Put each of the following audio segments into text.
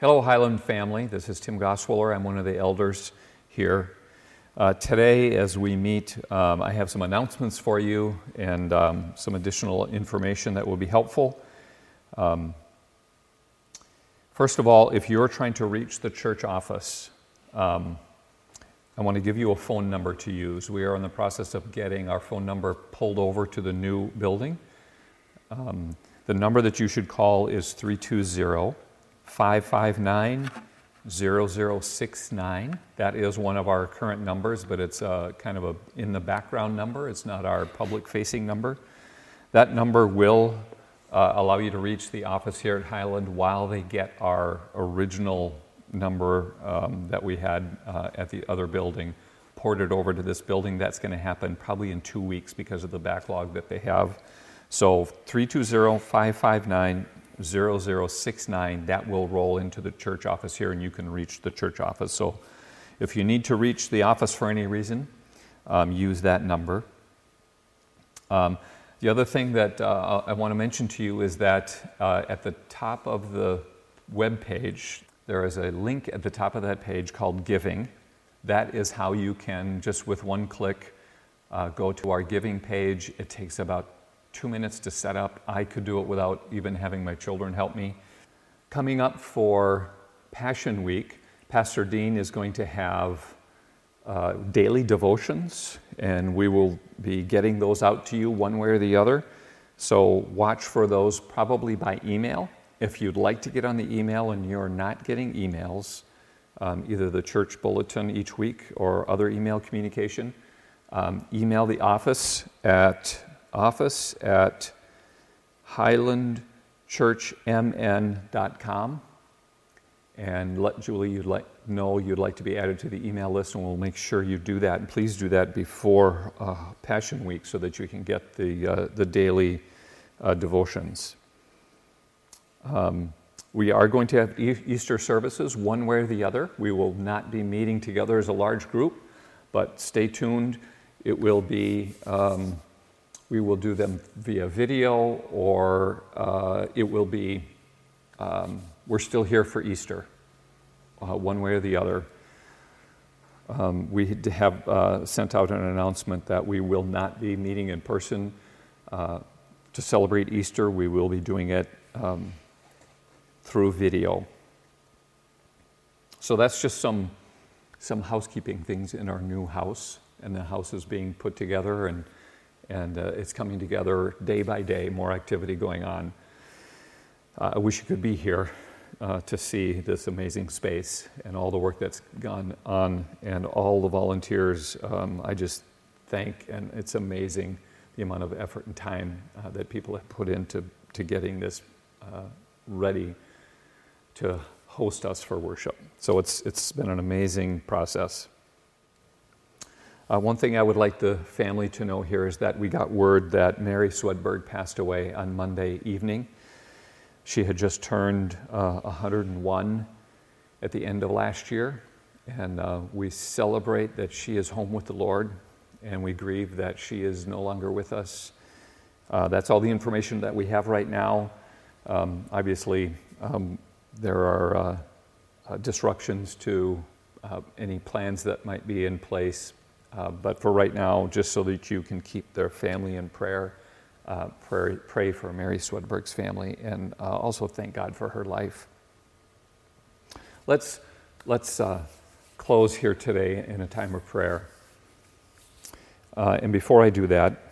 Hello, Highland family. This is Tim Goswiller. I'm one of the elders here. Uh, today, as we meet, um, I have some announcements for you and um, some additional information that will be helpful. Um, first of all, if you're trying to reach the church office, um, I want to give you a phone number to use. We are in the process of getting our phone number pulled over to the new building. Um, the number that you should call is 320 559 0069. That is one of our current numbers, but it's a, kind of a in the background number. It's not our public facing number. That number will uh, allow you to reach the office here at Highland while they get our original number um, that we had uh, at the other building ported over to this building. That's going to happen probably in two weeks because of the backlog that they have. So 320 559 0069, that will roll into the church office here and you can reach the church office. So if you need to reach the office for any reason, um, use that number. Um, the other thing that uh, I want to mention to you is that uh, at the top of the web page, there is a link at the top of that page called Giving. That is how you can, just with one click, uh, go to our giving page. It takes about two minutes to set up. I could do it without even having my children help me. Coming up for Passion Week, Pastor Dean is going to have uh, daily devotions, and we will be getting those out to you one way or the other. So watch for those probably by email. If you'd like to get on the email and you're not getting emails, um, either the church bulletin each week or other email communication, um, email the office at office at highlandchurchmn.com and let Julie you'd like, know you'd like to be added to the email list, and we'll make sure you do that. And please do that before uh, Passion Week so that you can get the, uh, the daily uh, devotions. Um, we are going to have Easter services one way or the other. We will not be meeting together as a large group, but stay tuned. It will be. Um, we will do them via video, or uh, it will be, um, we're still here for Easter, uh, one way or the other. Um, we have uh, sent out an announcement that we will not be meeting in person uh, to celebrate Easter. We will be doing it um, through video. So that's just some, some housekeeping things in our new house, and the house is being put together and and uh, it's coming together day by day, more activity going on. Uh, I wish you could be here uh, to see this amazing space and all the work that's gone on and all the volunteers. Um, I just thank, and it's amazing the amount of effort and time uh, that people have put into to getting this uh, ready to host us for worship. So it's, it's been an amazing process. Uh, one thing I would like the family to know here is that we got word that Mary Swedberg passed away on Monday evening. She had just turned uh, 101 at the end of last year, and uh, we celebrate that she is home with the Lord, and we grieve that she is no longer with us. Uh, that's all the information that we have right now. Um, obviously, um, there are uh, uh, disruptions to any plans that might be in place uh, but for right now, just so that you can keep their family in prayer, uh, pray, pray, for Mary Swedberg's family and uh, also thank God for her life. Let's, let's uh, close here today in a time of prayer. Uh, and before I do that,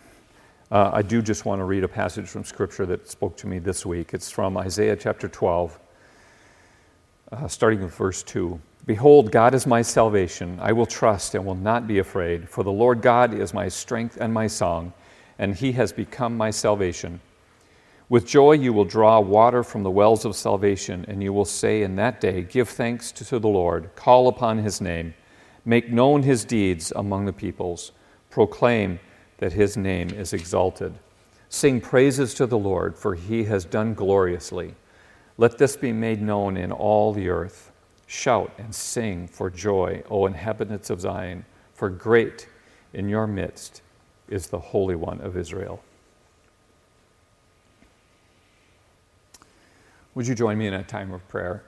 I do just want to read a passage from Scripture that spoke to me this week. It's from Isaiah chapter 12, starting with verse 2. Behold, God is my salvation. I will trust and will not be afraid, for the Lord God is my strength and my song, and he has become my salvation. With joy you will draw water from the wells of salvation, and you will say in that day, Give thanks to the Lord, call upon his name, make known his deeds among the peoples, proclaim that his name is exalted. Sing praises to the Lord, for he has done gloriously. Let this be made known in all the earth. Shout and sing for joy, O inhabitants of Zion, for great in your midst is the Holy One of Israel. Would you join me in a time of prayer?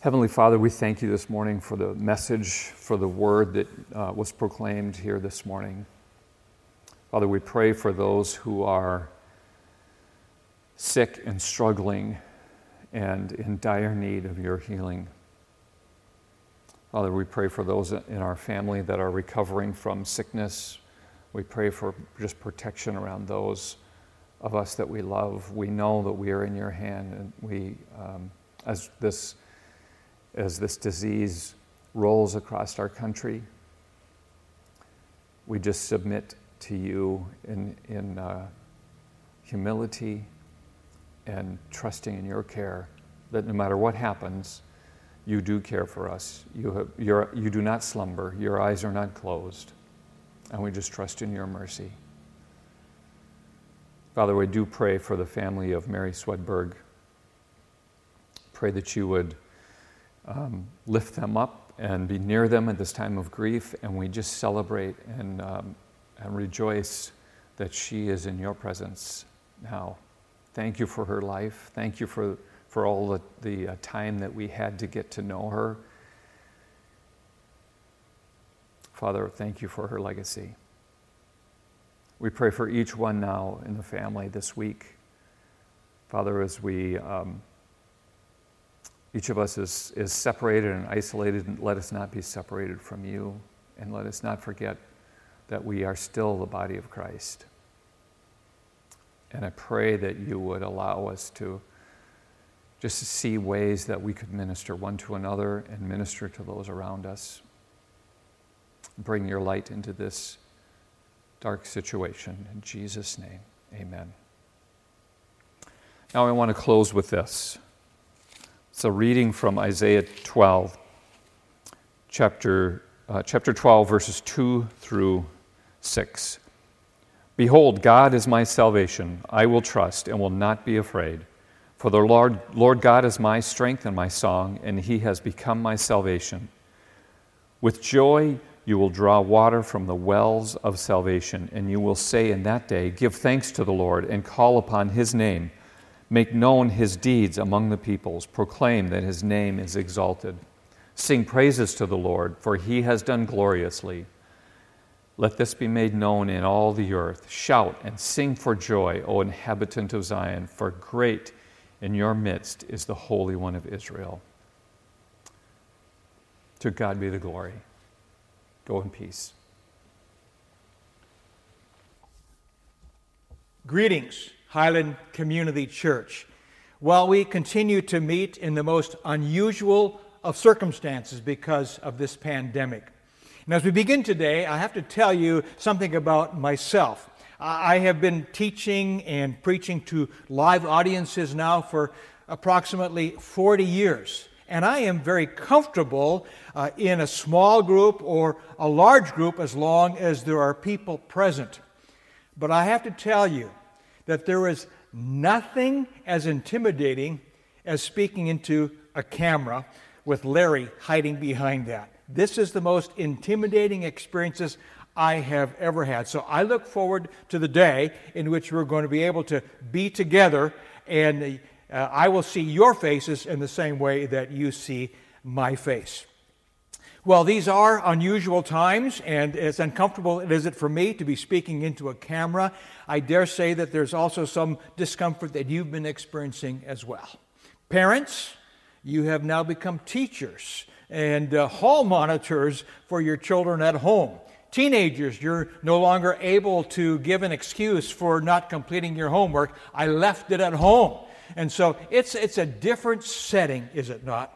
Heavenly Father, we thank you this morning for the message, for the word that uh, was proclaimed here this morning. Father, we pray for those who are sick and struggling and in dire need of your healing. Father, we pray for those in our family that are recovering from sickness. We pray for just protection around those of us that we love. We know that we are in your hand, and we, um, as this as this disease rolls across our country. We just submit to you in, in uh, humility and trusting in your care that no matter what happens, you do care for us. You, have, you're, you do not slumber, your eyes are not closed, and we just trust in your mercy. Father, we do pray for the family of Mary Swedberg. Pray that you would um, lift them up and be near them at this time of grief. And we just celebrate and, um, and rejoice that she is in your presence now. Thank you for her life. Thank you for, for all the, the uh, time that we had to get to know her. Father, thank you for her legacy. We pray for each one now in the family this week. Father, as we um, each of us is, is separated and isolated, and let us not be separated from you. And let us not forget that we are still the body of Christ. And I pray that you would allow us to just to see ways that we could minister one to another and minister to those around us. Bring your light into this dark situation. In Jesus' name, amen. Now I want to close with this. It's a reading from Isaiah 12, chapter, uh, chapter 12, verses 2 through 6. Behold, God is my salvation. I will trust and will not be afraid. For the Lord, Lord God is my strength and my song, and he has become my salvation. With joy you will draw water from the wells of salvation, and you will say in that day, Give thanks to the Lord and call upon his name. Make known his deeds among the peoples. Proclaim that his name is exalted. Sing praises to the Lord, for he has done gloriously. Let this be made known in all the earth. Shout and sing for joy, O inhabitant of Zion, for great in your midst is the Holy One of Israel. To God be the glory. Go in peace. Greetings. Highland Community Church. While we continue to meet in the most unusual of circumstances because of this pandemic. And as we begin today, I have to tell you something about myself. I have been teaching and preaching to live audiences now for approximately 40 years. And I am very comfortable uh, in a small group or a large group as long as there are people present. But I have to tell you, that there is nothing as intimidating as speaking into a camera with Larry hiding behind that. This is the most intimidating experiences I have ever had. So I look forward to the day in which we're going to be able to be together and uh, I will see your faces in the same way that you see my face. Well, these are unusual times, and as uncomfortable as it for me to be speaking into a camera, I dare say that there's also some discomfort that you've been experiencing as well. Parents, you have now become teachers and uh, hall monitors for your children at home. Teenagers, you're no longer able to give an excuse for not completing your homework. I left it at home. And so it's, it's a different setting, is it not?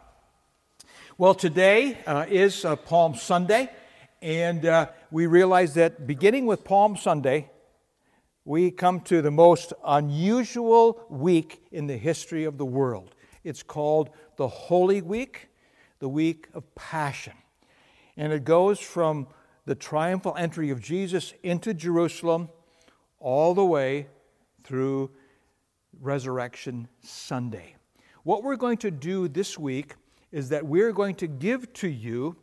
Well, today uh, is uh, Palm Sunday, and uh, we realize that beginning with Palm Sunday, we come to the most unusual week in the history of the world. It's called the Holy Week, the week of Passion. And it goes from the triumphal entry of Jesus into Jerusalem all the way through Resurrection Sunday. What we're going to do this week is that we're going to give to you,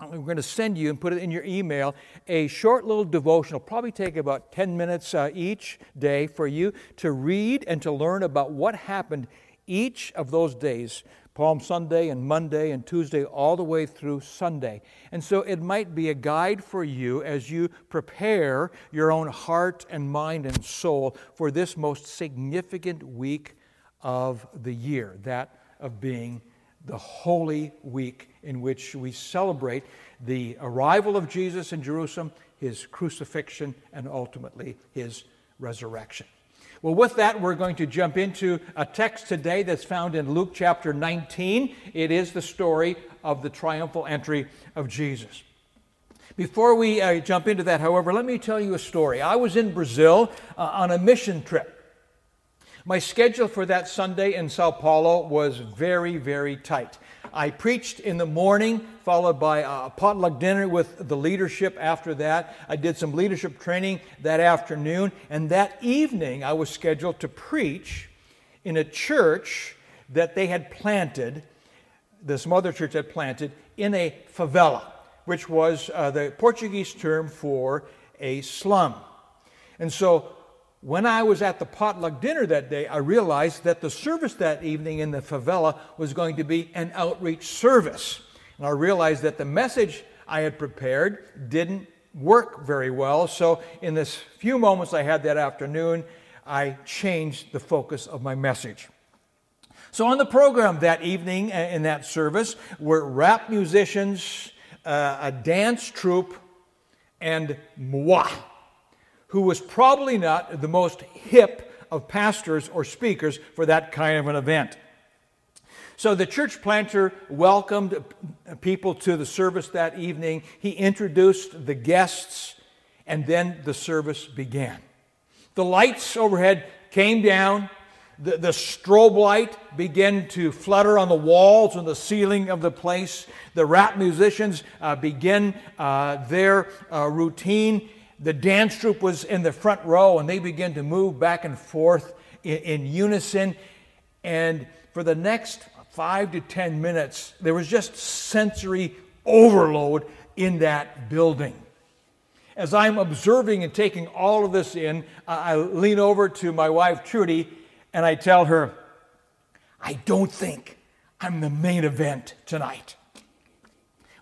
we're going to send you and put it in your email, a short little devotional, probably take about 10 minutes uh, each day for you to read and to learn about what happened each of those days Palm Sunday and Monday and Tuesday, all the way through Sunday. And so it might be a guide for you as you prepare your own heart and mind and soul for this most significant week of the year, that of being the Holy Week in which we celebrate the arrival of Jesus in Jerusalem, his crucifixion, and ultimately his resurrection. Well, with that, we're going to jump into a text today that's found in Luke chapter 19. It is the story of the triumphal entry of Jesus. Before we uh, jump into that, however, let me tell you a story. I was in Brazil uh, on a mission trip. My schedule for that Sunday in Sao Paulo was very, very tight. I preached in the morning, followed by a potluck dinner with the leadership after that. I did some leadership training that afternoon. And that evening, I was scheduled to preach in a church that they had planted, this mother church had planted, in a favela, which was uh, the Portuguese term for a slum. And so when I was at the potluck dinner that day, I realized that the service that evening in the favela was going to be an outreach service. And I realized that the message I had prepared didn't work very well. So, in this few moments I had that afternoon, I changed the focus of my message. So, on the program that evening uh, in that service were rap musicians, uh, a dance troupe, and moi who was probably not the most hip of pastors or speakers for that kind of an event. So the church planter welcomed people to the service that evening. He introduced the guests, and then the service began. The lights overhead came down. The, the strobe light began to flutter on the walls and the ceiling of the place. The rap musicians uh, begin uh, their uh, routine the dance troupe was in the front row and they began to move back and forth in, in, unison. And for the next five to 10 minutes, there was just sensory overload in that building. As I'm observing and taking all of this in, I lean over to my wife, Trudy, and I tell her, I don't think I'm the main event tonight.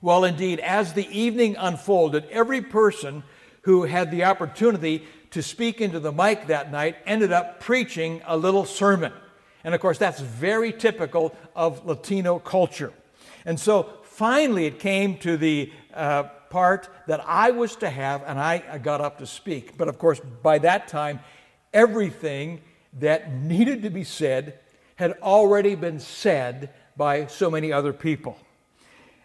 Well, indeed, as the evening unfolded, every person who had the opportunity to speak into the mic that night ended up preaching a little sermon. And of course, that's very typical of Latino culture. And so finally, it came to the uh, part that I was to have, and I, I got up to speak. But of course, by that time, everything that needed to be said had already been said by so many other people.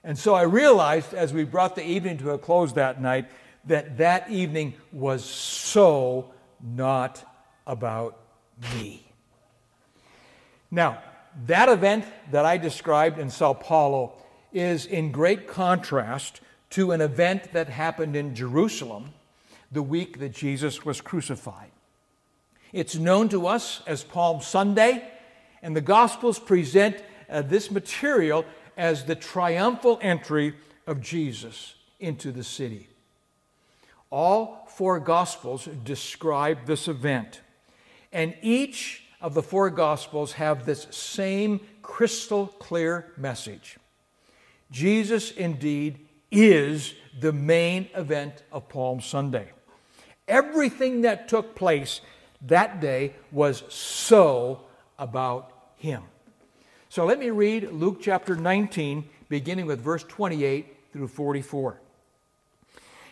And so I realized as we brought the evening to a close that night that that evening was so not about me. Now, that event that I described in Sao Paulo is in great contrast to an event that happened in Jerusalem the week that Jesus was crucified. It's known to us as Palm Sunday, and the Gospels present uh, this material as the triumphal entry of Jesus into the city. All four Gospels describe this event. And each of the four Gospels have this same crystal clear message Jesus indeed is the main event of Palm Sunday. Everything that took place that day was so about him. So let me read Luke chapter 19, beginning with verse 28 through 44.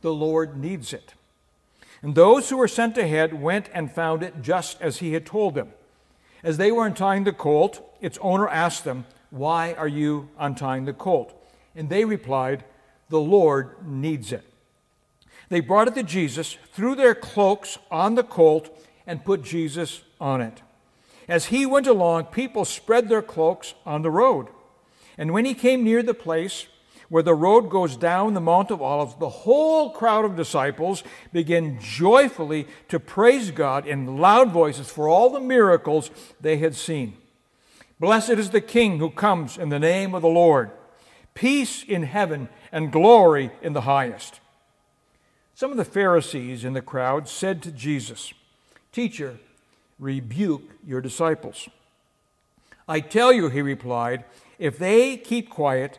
the Lord needs it. And those who were sent ahead went and found it just as he had told them. As they were untying the colt, its owner asked them, Why are you untying the colt? And they replied, The Lord needs it. They brought it to Jesus, threw their cloaks on the colt, and put Jesus on it. As he went along, people spread their cloaks on the road. And when he came near the place where the road goes down the Mount of Olives, the whole crowd of disciples began joyfully to praise God in loud voices for all the miracles they had seen. Blessed is the King who comes in the name of the Lord. Peace in heaven and glory in the highest. Some of the Pharisees in the crowd said to Jesus, Teacher, rebuke your disciples. I tell you, he replied, if they keep quiet,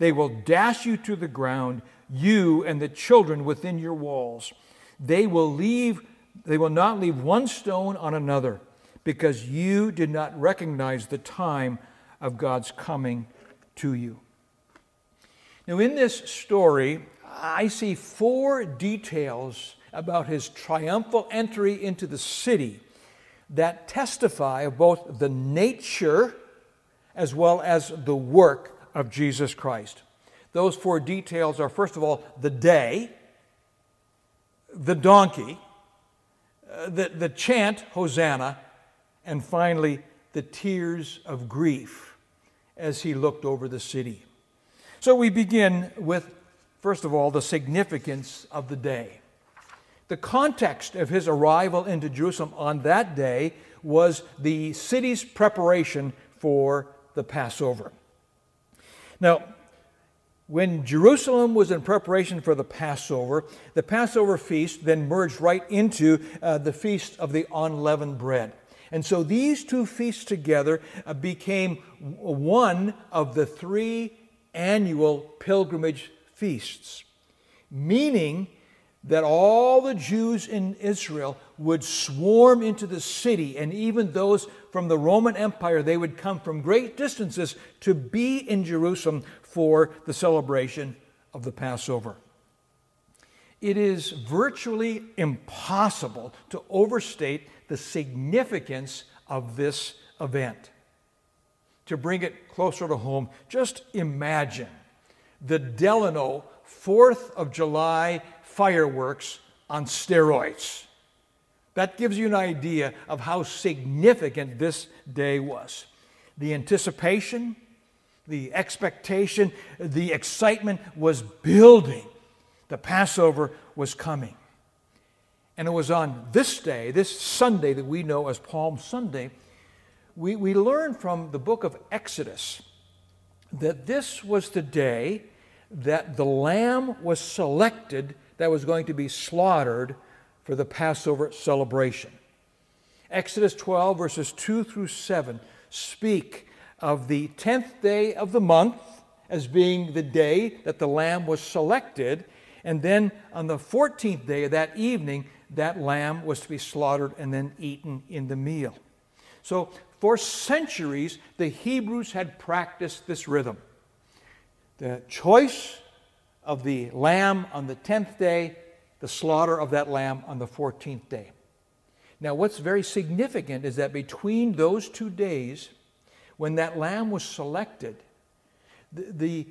They will dash you to the ground, you and the children within your walls. They will leave they will not leave one stone on another because you did not recognize the time of God's coming to you. Now in this story, I see four details about his triumphal entry into the city that testify of both the nature as well as the work of Jesus Christ. Those four details are, first of all, the day, the donkey, uh, the, the chant, Hosanna, and finally, the tears of grief as he looked over the city. So we begin with, first of all, the significance of the day. The context of his arrival into Jerusalem on that day was the city's preparation for the Passover. Now, when Jerusalem was in preparation for the Passover, the Passover feast then merged right into uh, the feast of the unleavened bread. And so these two feasts together uh, became one of the three annual pilgrimage feasts, meaning that all the Jews in Israel would swarm into the city, and even those from the Roman Empire, they would come from great distances to be in Jerusalem for the celebration of the Passover. It is virtually impossible to overstate the significance of this event. To bring it closer to home, just imagine the Delano 4th of July fireworks on steroids. That gives you an idea of how significant this day was. The anticipation, the expectation, the excitement was building. The Passover was coming. And it was on this day, this Sunday that we know as Palm Sunday, we, we learn from the book of Exodus that this was the day that the lamb was selected that was going to be slaughtered for the Passover celebration. Exodus 12, verses 2 through 7, speak of the 10th day of the month as being the day that the lamb was selected. And then on the 14th day of that evening, that lamb was to be slaughtered and then eaten in the meal. So, for centuries, the Hebrews had practiced this rhythm. The choice of the lamb on the 10th day, the slaughter of that lamb on the 14th day. Now, what's very significant is that between those two days, when that lamb was selected, the, the,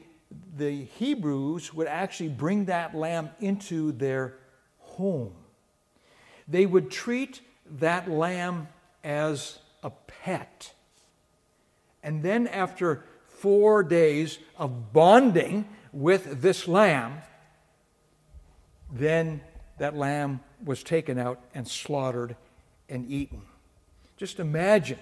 the Hebrews would actually bring that lamb into their home. They would treat that lamb as a pet. And then, after four days of bonding with this lamb, then that lamb was taken out and slaughtered and eaten. Just imagine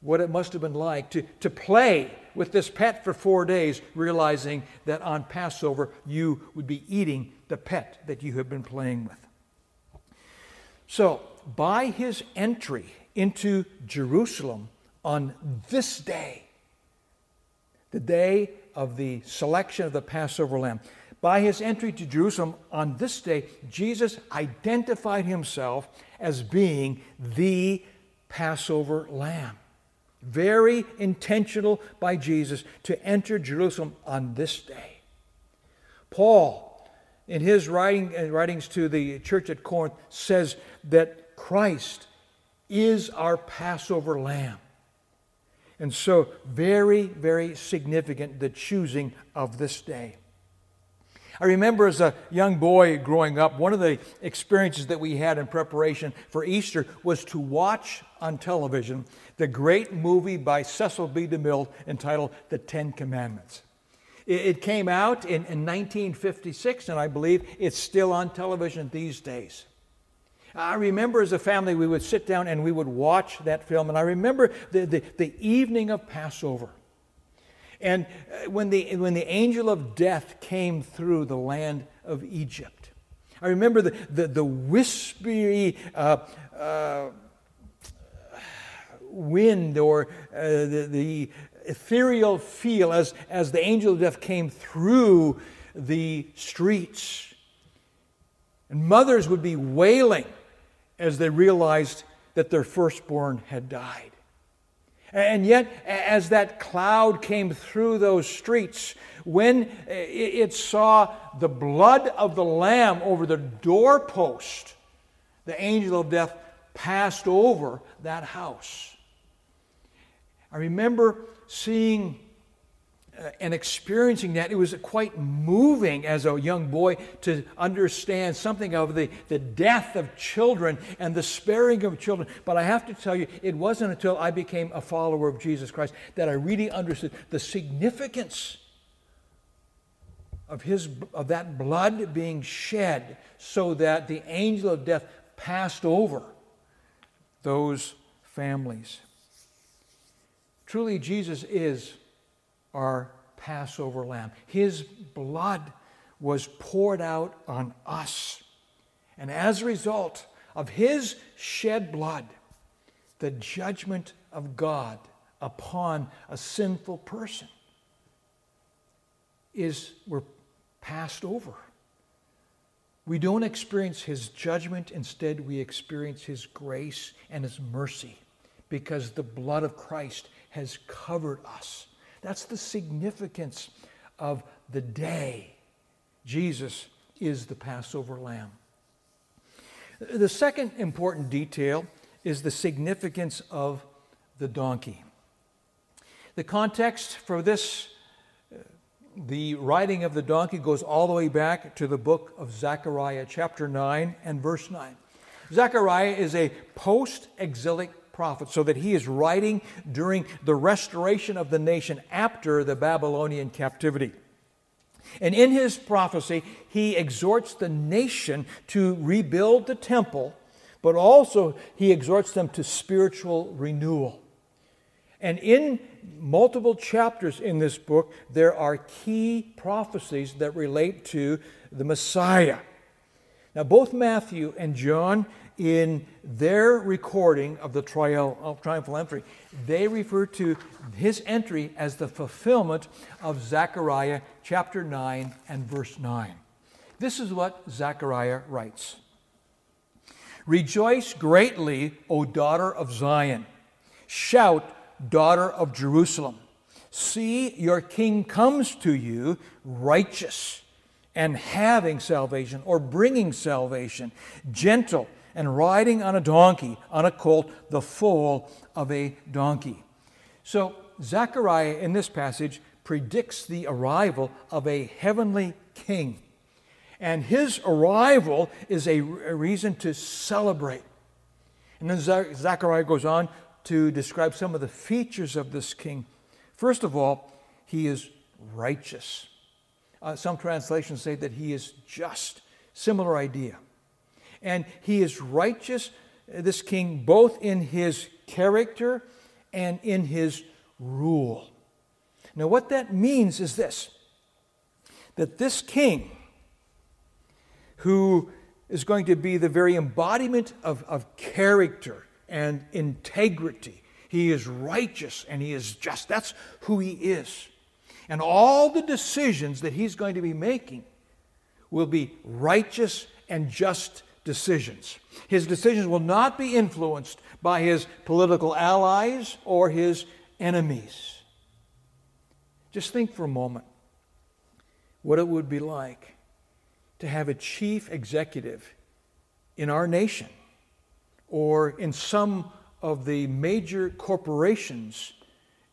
what it must have been like to, to play with this pet for four days, realizing that on Passover you would be eating the pet that you have been playing with. So, by his entry into Jerusalem on this day, the day of the selection of the Passover lamb. By his entry to Jerusalem on this day, Jesus identified himself as being the Passover lamb. Very intentional by Jesus to enter Jerusalem on this day. Paul, in his writing, uh, writings to the church at Corinth, says that Christ is our Passover lamb. And so, very, very significant the choosing of this day. I remember as a young boy growing up, one of the experiences that we had in preparation for Easter was to watch on television the great movie by Cecil B. DeMille entitled The Ten Commandments. It came out in, in 1956, and I believe it's still on television these days. I remember as a family, we would sit down and we would watch that film. And I remember the, the, the evening of Passover. And uh, when the, when the angel of death came through the land of Egypt, I remember the, the, the whispery uh, uh, wind or uh, the, the ethereal feel as, as the angel of death came through the streets. And mothers would be wailing as they realized that their firstborn had died. And yet, as that cloud came through those streets, when it saw the blood of the Lamb over the doorpost, the angel of death passed over that house. I remember seeing Uh, and experiencing that, it was quite moving as a young boy to understand something of the, the death of children and the sparing of children. But I have to tell you, it wasn't until I became a follower of Jesus Christ that I really understood the significance of, his, of that blood being shed so that the angel of death passed over those families. Truly, Jesus is our Passover lamb. His blood was poured out on us. And as a result of his shed blood, the judgment of God upon a sinful person is we're passed over. We don't experience his judgment, instead, we experience his grace and his mercy because the blood of Christ has covered us. That's the significance of the day. Jesus is the Passover lamb. The second important detail is the significance of the donkey. The context for this, uh, the riding of the donkey, goes all the way back to the book of Zechariah, chapter 9 and verse 9. Zechariah is a post exilic prophet, so that he is writing during the restoration of the nation after the Babylonian captivity. And in his prophecy, he exhorts the nation to rebuild the temple, but also he exhorts them to spiritual renewal. And in multiple chapters in this book, there are key prophecies that relate to the Messiah. Now, both Matthew and John in their recording of the uh, triumphal entry, they refer to his entry as the fulfillment of Zechariah chapter 9 and verse 9. This is what Zechariah writes Rejoice greatly, O daughter of Zion. Shout, daughter of Jerusalem. See, your king comes to you righteous and having salvation or bringing salvation, gentle and riding on a donkey, on a colt, the foal of a donkey. So, Zechariah in this passage predicts the arrival of a heavenly king. And his arrival is a, reason to celebrate. And then Zechariah goes on to describe some of the features of this king. First of all, he is righteous. Uh, some translations say that he is just. Similar idea. And he is righteous, this king, both in his character and in his rule. Now, what that means is this that this king, who is going to be the very embodiment of, of character and integrity, he is righteous and he is just. That's who he is. And all the decisions that he's going to be making will be righteous and just decisions. His decisions will not be influenced by his political allies or his enemies. Just think for a moment. what it would be like to have a chief executive in our nation or in some of the major corporations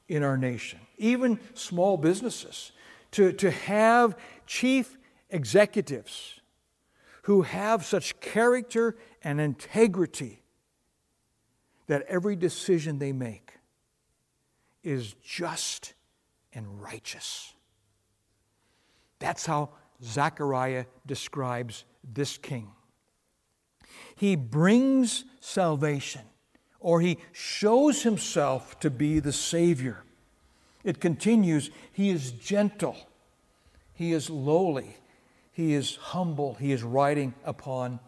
in our nation, even small businesses, to, to have chief executives who have such character and integrity that every decision they make is just and righteous. That's how Zechariah describes this king. He brings salvation, or he shows himself to be the Savior. It continues He is gentle, He is lowly, He is humble, He is riding upon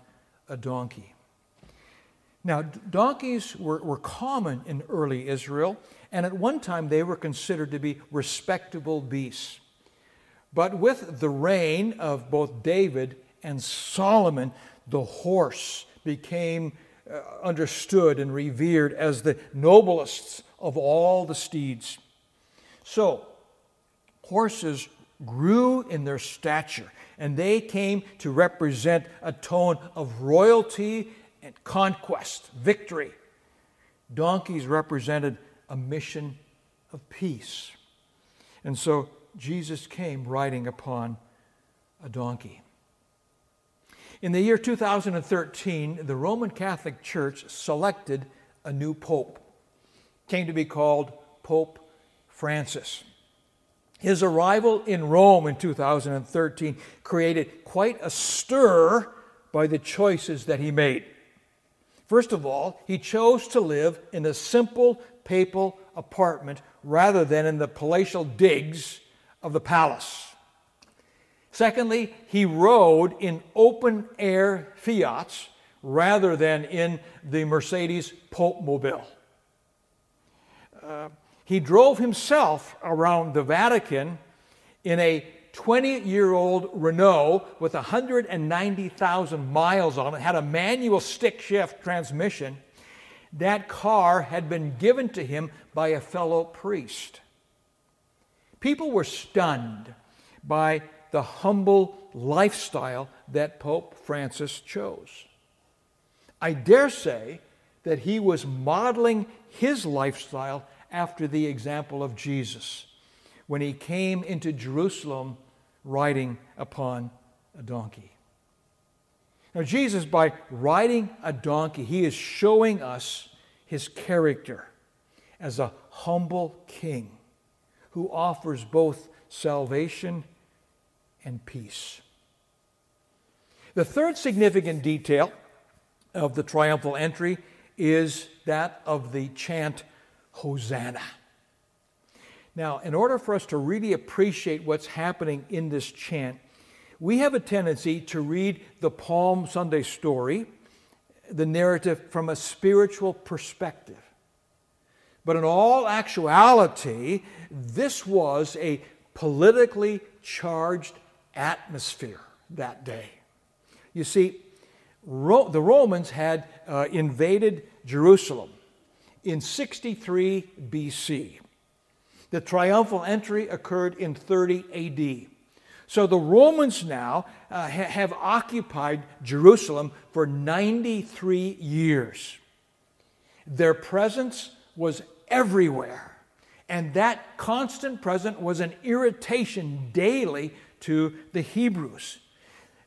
a donkey. Now, donkeys were, were common in early Israel, and at one time they were considered to be respectable beasts. But with the reign of both David and Solomon, the horse became uh, understood and revered as the noblest of all the steeds. So, horses grew in their stature, and they came to represent a tone of royalty and conquest, victory. Donkeys represented a mission of peace. And so Jesus came riding upon a donkey. In the year 2013, the Roman Catholic Church selected a new pope. Came to be called Pope Francis. His arrival in Rome in 2013 created quite a stir by the choices that he made. First of all, he chose to live in a simple papal apartment rather than in the palatial digs of the palace. Secondly, he rode in open air Fiats rather than in the Mercedes Pope Mobile. Uh, he drove himself around the Vatican in a 20 year old Renault with 190,000 miles on it, had a manual stick shift transmission. That car had been given to him by a fellow priest. People were stunned by the humble lifestyle that Pope Francis chose. I dare say that he was modeling his lifestyle after the example of Jesus when he came into Jerusalem riding upon a donkey. Now, Jesus, by riding a donkey, he is showing us his character as a humble king who offers both salvation and peace. The third significant detail of the triumphal entry is that of the chant Hosanna. Now, in order for us to really appreciate what's happening in this chant, we have a tendency to read the Palm Sunday story, the narrative, from a spiritual perspective. But in all actuality, this was a politically charged atmosphere that day. You see, Ro- the Romans had uh, invaded Jerusalem in 63 BC. The triumphal entry occurred in 30 AD. So the Romans now uh, ha- have occupied Jerusalem for 93 years. Their presence was everywhere. And that constant presence was an irritation daily to the Hebrews.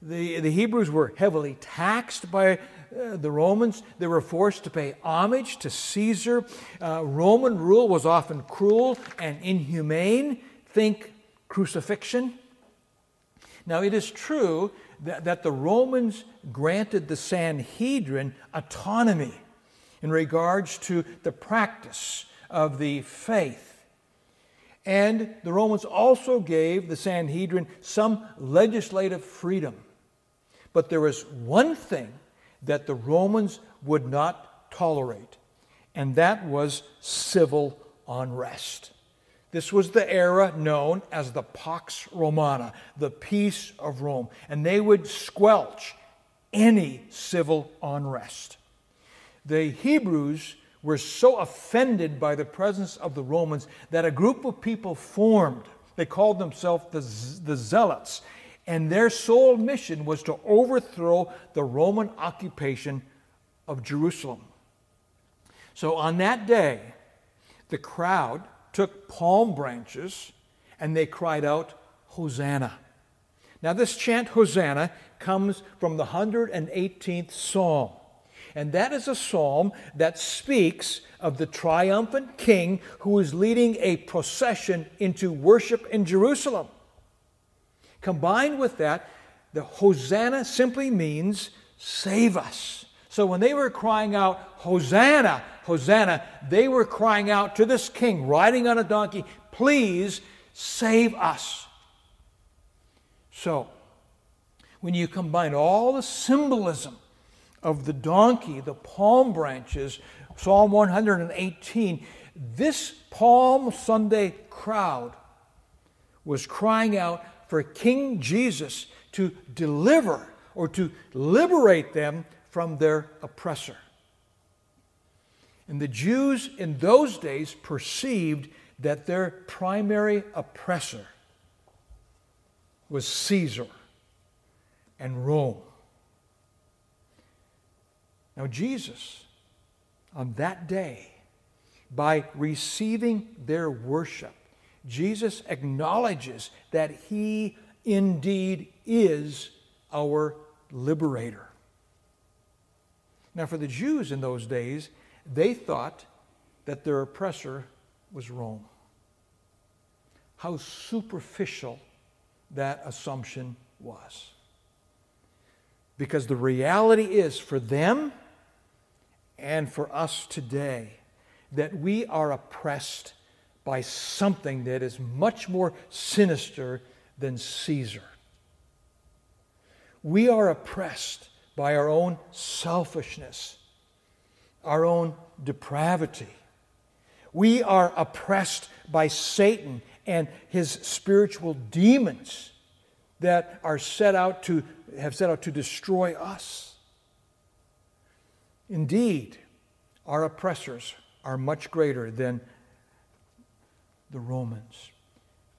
The, the Hebrews were heavily taxed by uh, the Romans. They were forced to pay homage to Caesar. Uh, Roman rule was often cruel and inhumane. Think crucifixion. Now, it is true that, that the Romans granted the Sanhedrin autonomy in regards to the practice of the faith. And the Romans also gave the Sanhedrin some legislative freedom. But there was one thing that the Romans would not tolerate, and that was civil unrest. This was the era known as the Pax Romana, the peace of Rome, and they would squelch any civil unrest. The Hebrews were so offended by the presence of the Romans that a group of people formed They called themselves the, the Zealots, and their sole mission was to overthrow the Roman occupation of Jerusalem. So on that day, the crowd took palm branches and they cried out, Hosanna. Now, this chant, Hosanna, comes from the 118th Psalm. And that is a psalm that speaks of the triumphant king who is leading a procession into worship in Jerusalem. Combined with that, the Hosanna simply means save us. So when they were crying out, Hosanna, Hosanna, they were crying out to this king riding on a donkey, please save us. So, when you combine all the symbolism of the donkey, the palm branches, Psalm 118, this Palm Sunday crowd was crying out for King Jesus to deliver or to liberate them from their oppressor. And the Jews in those days perceived that their primary oppressor was Caesar and Rome. Now, Jesus, on that day, by receiving their worship, Jesus acknowledges that he indeed is our liberator. Now, for the Jews in those days, they thought that their oppressor was Rome. How superficial that assumption was. Because the reality is for them and for us today that we are oppressed by something that is much more sinister than Caesar. We are oppressed by our own selfishness, our own depravity. We are oppressed by Satan and his spiritual demons that are set out to have set out to destroy us. Indeed, our oppressors are much greater than the Romans.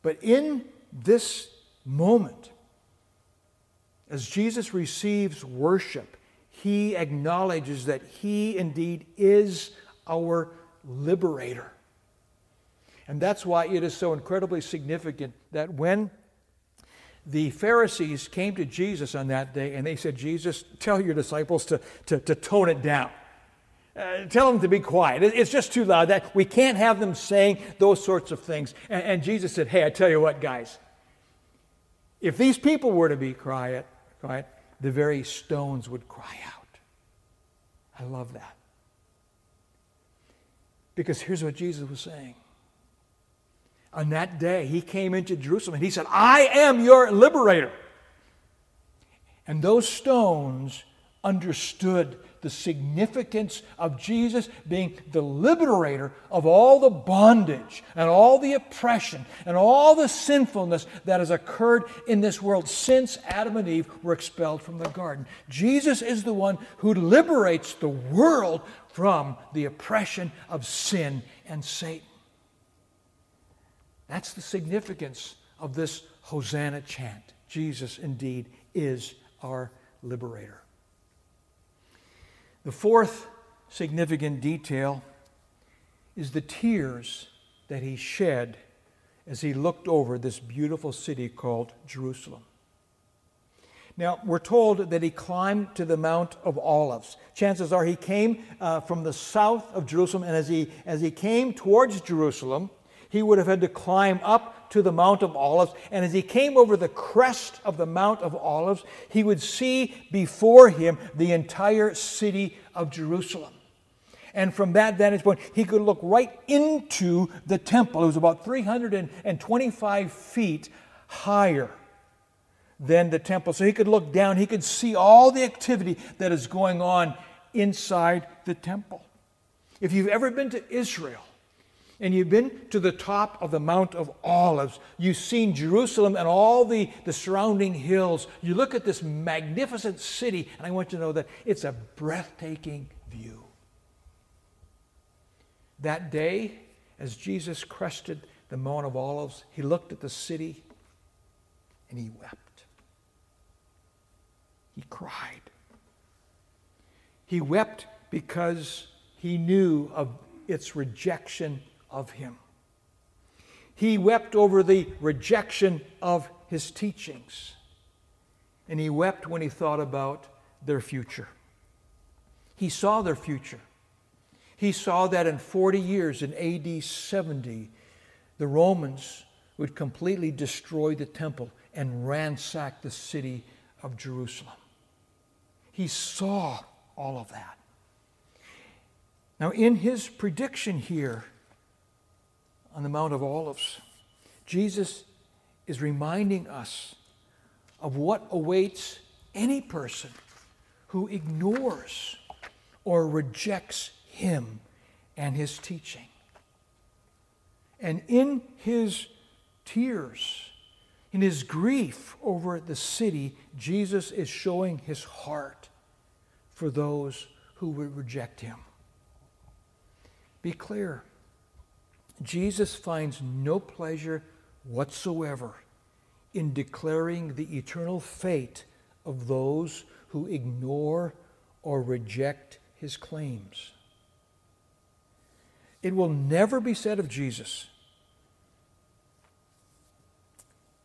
But in this moment, as Jesus receives worship, he acknowledges that he indeed is our liberator. And that's why it is so incredibly significant that when the Pharisees came to Jesus on that day and they said, Jesus, tell your disciples to, to, to tone it down. Uh, tell them to be quiet. It's just too loud. That we can't have them saying those sorts of things. And, and Jesus said, Hey, I tell you what, guys. If these people were to be quiet, quiet, the very stones would cry out. I love that. Because here's what Jesus was saying. On that day, he came into Jerusalem and he said, I am your liberator. And those stones understood the significance of Jesus being the liberator of all the bondage and all the oppression and all the sinfulness that has occurred in this world since Adam and Eve were expelled from the garden. Jesus is the one who liberates the world from the oppression of sin and Satan. That's the significance of this Hosanna chant. Jesus indeed is our liberator. The fourth significant detail is the tears that he shed as he looked over this beautiful city called Jerusalem. Now, we're told that he climbed to the Mount of Olives. Chances are he came uh, from the south of Jerusalem, and as he, as he came towards Jerusalem, he would have had to climb up to the Mount of Olives. And as he came over the crest of the Mount of Olives, he would see before him the entire city of Jerusalem. And from that vantage point, he could look right into the temple. It was about 325 feet higher than the temple. So he could look down, he could see all the activity that is going on inside the temple. If you've ever been to Israel, and you've been to the top of the Mount of Olives. You've seen Jerusalem and all the, the surrounding hills. You look at this magnificent city, and I want you to know that it's a breathtaking view. That day, as Jesus crested the Mount of Olives, he looked at the city and he wept. He cried. He wept because he knew of its rejection of him. He wept over the rejection of his teachings. And he wept when he thought about their future. He saw their future. He saw that in 40 years, in AD 70, the Romans would completely destroy the temple and ransack the city of Jerusalem. He saw all of that. Now, in his prediction here on the Mount of Olives, Jesus is reminding us of what awaits any person who ignores or rejects him and his teaching. And in his tears, in his grief over the city, Jesus is showing his heart for those who would reject him. Be clear Jesus finds no pleasure whatsoever in declaring the eternal fate of those who ignore or reject his claims. It will never be said of Jesus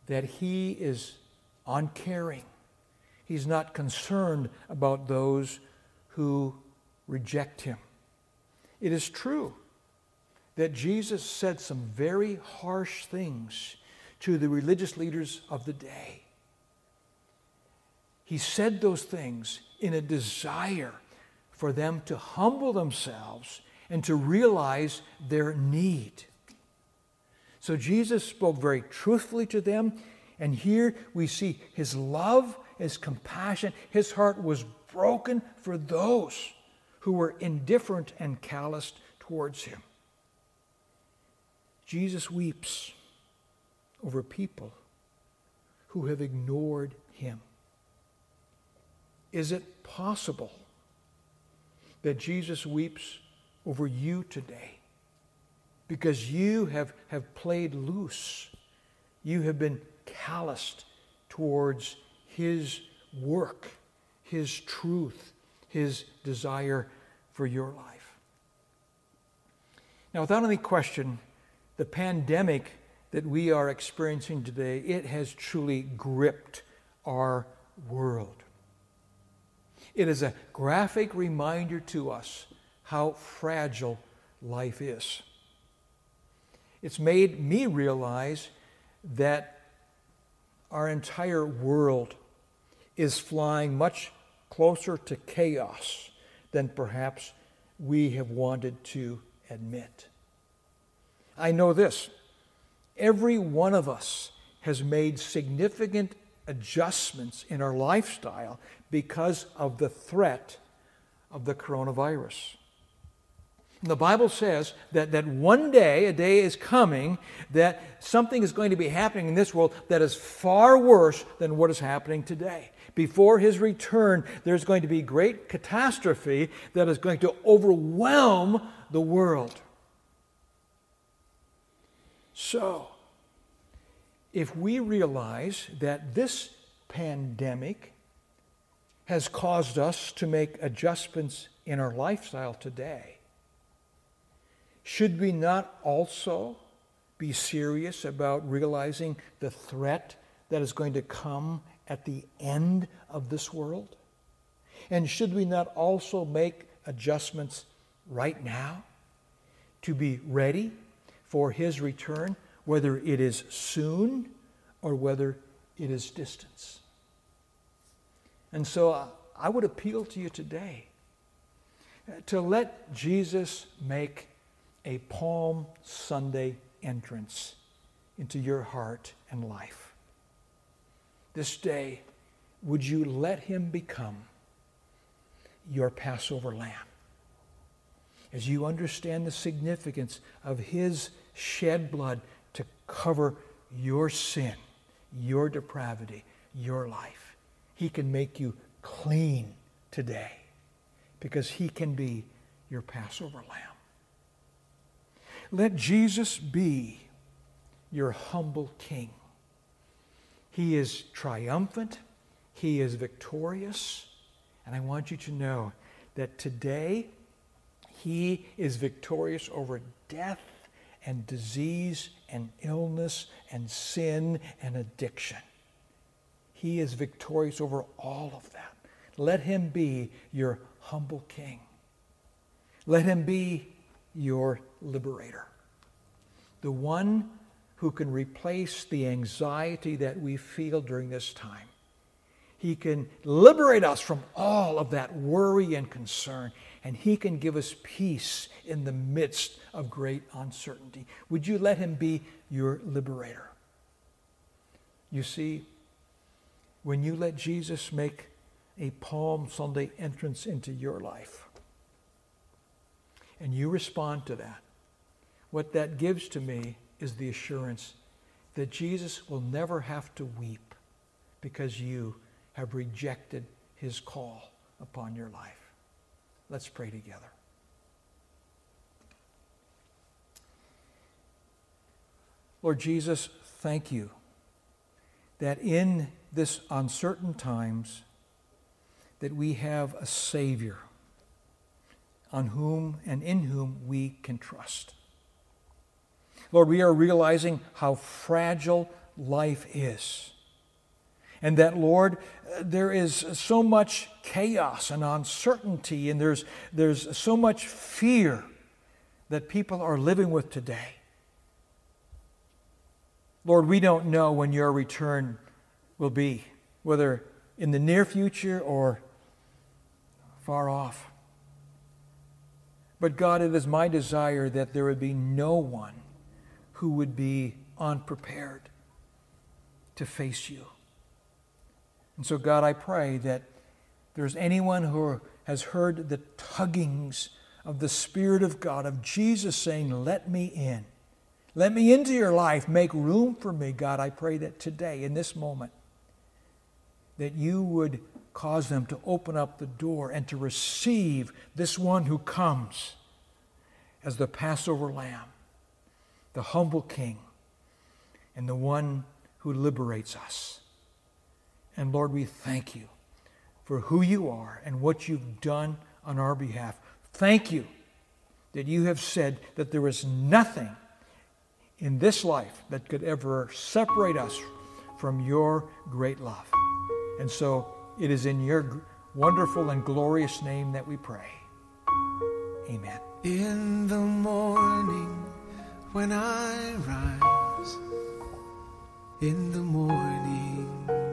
that he is uncaring. He's not concerned about those who reject him. It is true that Jesus said some very harsh things to the religious leaders of the day. He said those things in a desire for them to humble themselves and to realize their need. So Jesus spoke very truthfully to them, and here we see his love, his compassion. His heart was broken for those who were indifferent and calloused towards him. Jesus weeps over people who have ignored him. Is it possible that Jesus weeps over you today because you have, have played loose? You have been calloused towards his work, his truth, his desire for your life. Now, without any question, the pandemic that we are experiencing today, it has truly gripped our world. It is a graphic reminder to us how fragile life is. It's made me realize that our entire world is flying much closer to chaos than perhaps we have wanted to admit. I know this every one of us has made significant adjustments in our lifestyle because of the threat of the coronavirus. The Bible says that, that one day, a day is coming, that something is going to be happening in this world that is far worse than what is happening today. Before his return, there's going to be great catastrophe that is going to overwhelm the world. So, if we realize that this pandemic has caused us to make adjustments in our lifestyle today, should we not also be serious about realizing the threat that is going to come at the end of this world? And should we not also make adjustments right now to be ready for his return, whether it is soon or whether it is distance. And so uh, I would appeal to you today uh, to let Jesus make a Palm Sunday entrance into your heart and life. This day, would you let him become your Passover lamb? As you understand the significance of his shed blood to cover your sin, your depravity, your life. He can make you clean today because He can be your Passover lamb. Let Jesus be your humble king. He is triumphant, he is victorious, and I want you to know that today he is victorious over death and disease and illness and sin and addiction. He is victorious over all of that. Let him be your humble king. Let him be your liberator. The one who can replace the anxiety that we feel during this time. He can liberate us from all of that worry and concern, and He can give us peace in the midst of great uncertainty. Would you let Him be your liberator? You see, when you let Jesus make a Palm Sunday entrance into your life, and you respond to that, what that gives to me is the assurance that Jesus will never have to weep because you have rejected his call upon your life. Let's pray together. Lord Jesus, thank you that in this uncertain times that we have a savior on whom and in whom we can trust. Lord, we are realizing how fragile life is. And that, Lord, there is so much chaos and uncertainty, and there's, there's so much fear that people are living with today. Lord, we don't know when your return will be, whether in the near future or far off. But God, it is my desire that there would be no one who would be unprepared to face you. And so, God, I pray that there's anyone who has heard the tuggings of the Spirit of God, of Jesus saying, Let me in. Let me into your life. Make room for me, God. I pray that today, in this moment, that you would cause them to open up the door and to receive this one who comes as the Passover lamb the humble King, and the one who liberates us. And Lord, we thank you for who you are and what you've done on our behalf. Thank you that you have said that there is nothing in this life that could ever separate us from your great love. And so it is in your wonderful and glorious name that we pray. Amen. In the morning when I rise, in the morning